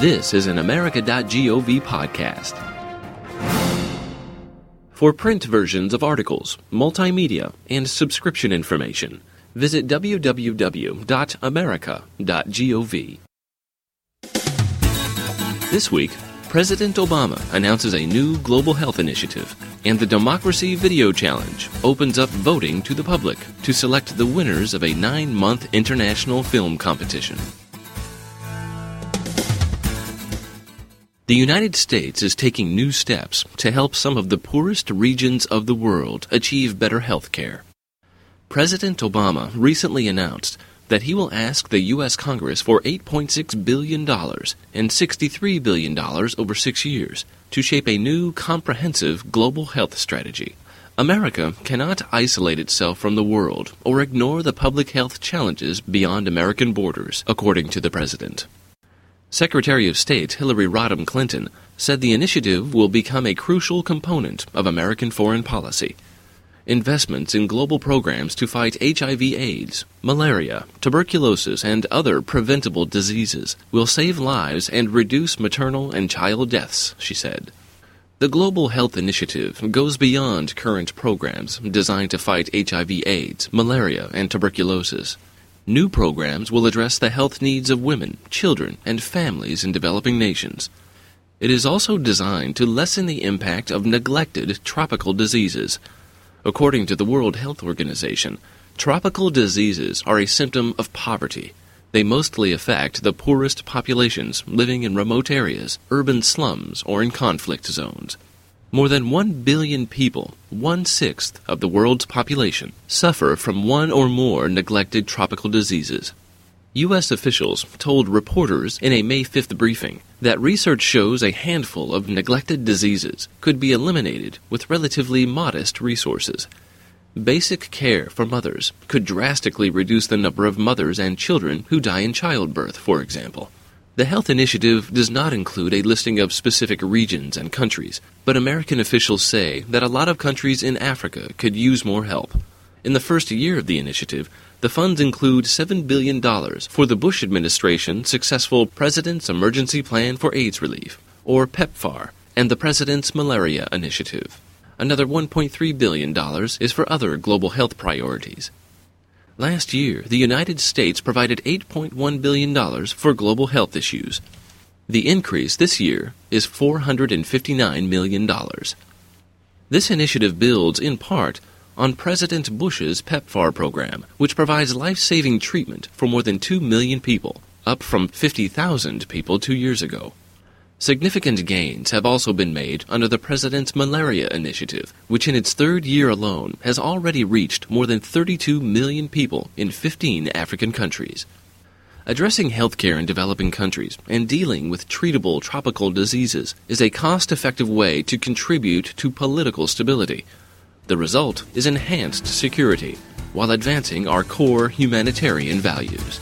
This is an America.gov podcast. For print versions of articles, multimedia, and subscription information, visit www.america.gov. This week, President Obama announces a new global health initiative, and the Democracy Video Challenge opens up voting to the public to select the winners of a nine month international film competition. The United States is taking new steps to help some of the poorest regions of the world achieve better health care. President Obama recently announced that he will ask the U.S. Congress for $8.6 billion and $63 billion over six years to shape a new comprehensive global health strategy. America cannot isolate itself from the world or ignore the public health challenges beyond American borders, according to the President. Secretary of State Hillary Rodham Clinton said the initiative will become a crucial component of American foreign policy. Investments in global programs to fight HIV AIDS, malaria, tuberculosis, and other preventable diseases will save lives and reduce maternal and child deaths, she said. The Global Health Initiative goes beyond current programs designed to fight HIV AIDS, malaria, and tuberculosis. New programs will address the health needs of women, children, and families in developing nations. It is also designed to lessen the impact of neglected tropical diseases. According to the World Health Organization, tropical diseases are a symptom of poverty. They mostly affect the poorest populations living in remote areas, urban slums, or in conflict zones. More than 1 billion people, one sixth of the world's population, suffer from one or more neglected tropical diseases. U.S. officials told reporters in a May 5th briefing that research shows a handful of neglected diseases could be eliminated with relatively modest resources. Basic care for mothers could drastically reduce the number of mothers and children who die in childbirth, for example. The health initiative does not include a listing of specific regions and countries, but American officials say that a lot of countries in Africa could use more help. In the first year of the initiative, the funds include $7 billion for the Bush administration's successful President's Emergency Plan for AIDS Relief, or PEPFAR, and the President's Malaria Initiative. Another $1.3 billion is for other global health priorities. Last year, the United States provided $8.1 billion for global health issues. The increase this year is $459 million. This initiative builds, in part, on President Bush's PEPFAR program, which provides life saving treatment for more than 2 million people, up from 50,000 people two years ago. Significant gains have also been made under the President's Malaria Initiative, which in its third year alone has already reached more than 32 million people in 15 African countries. Addressing healthcare in developing countries and dealing with treatable tropical diseases is a cost effective way to contribute to political stability. The result is enhanced security while advancing our core humanitarian values.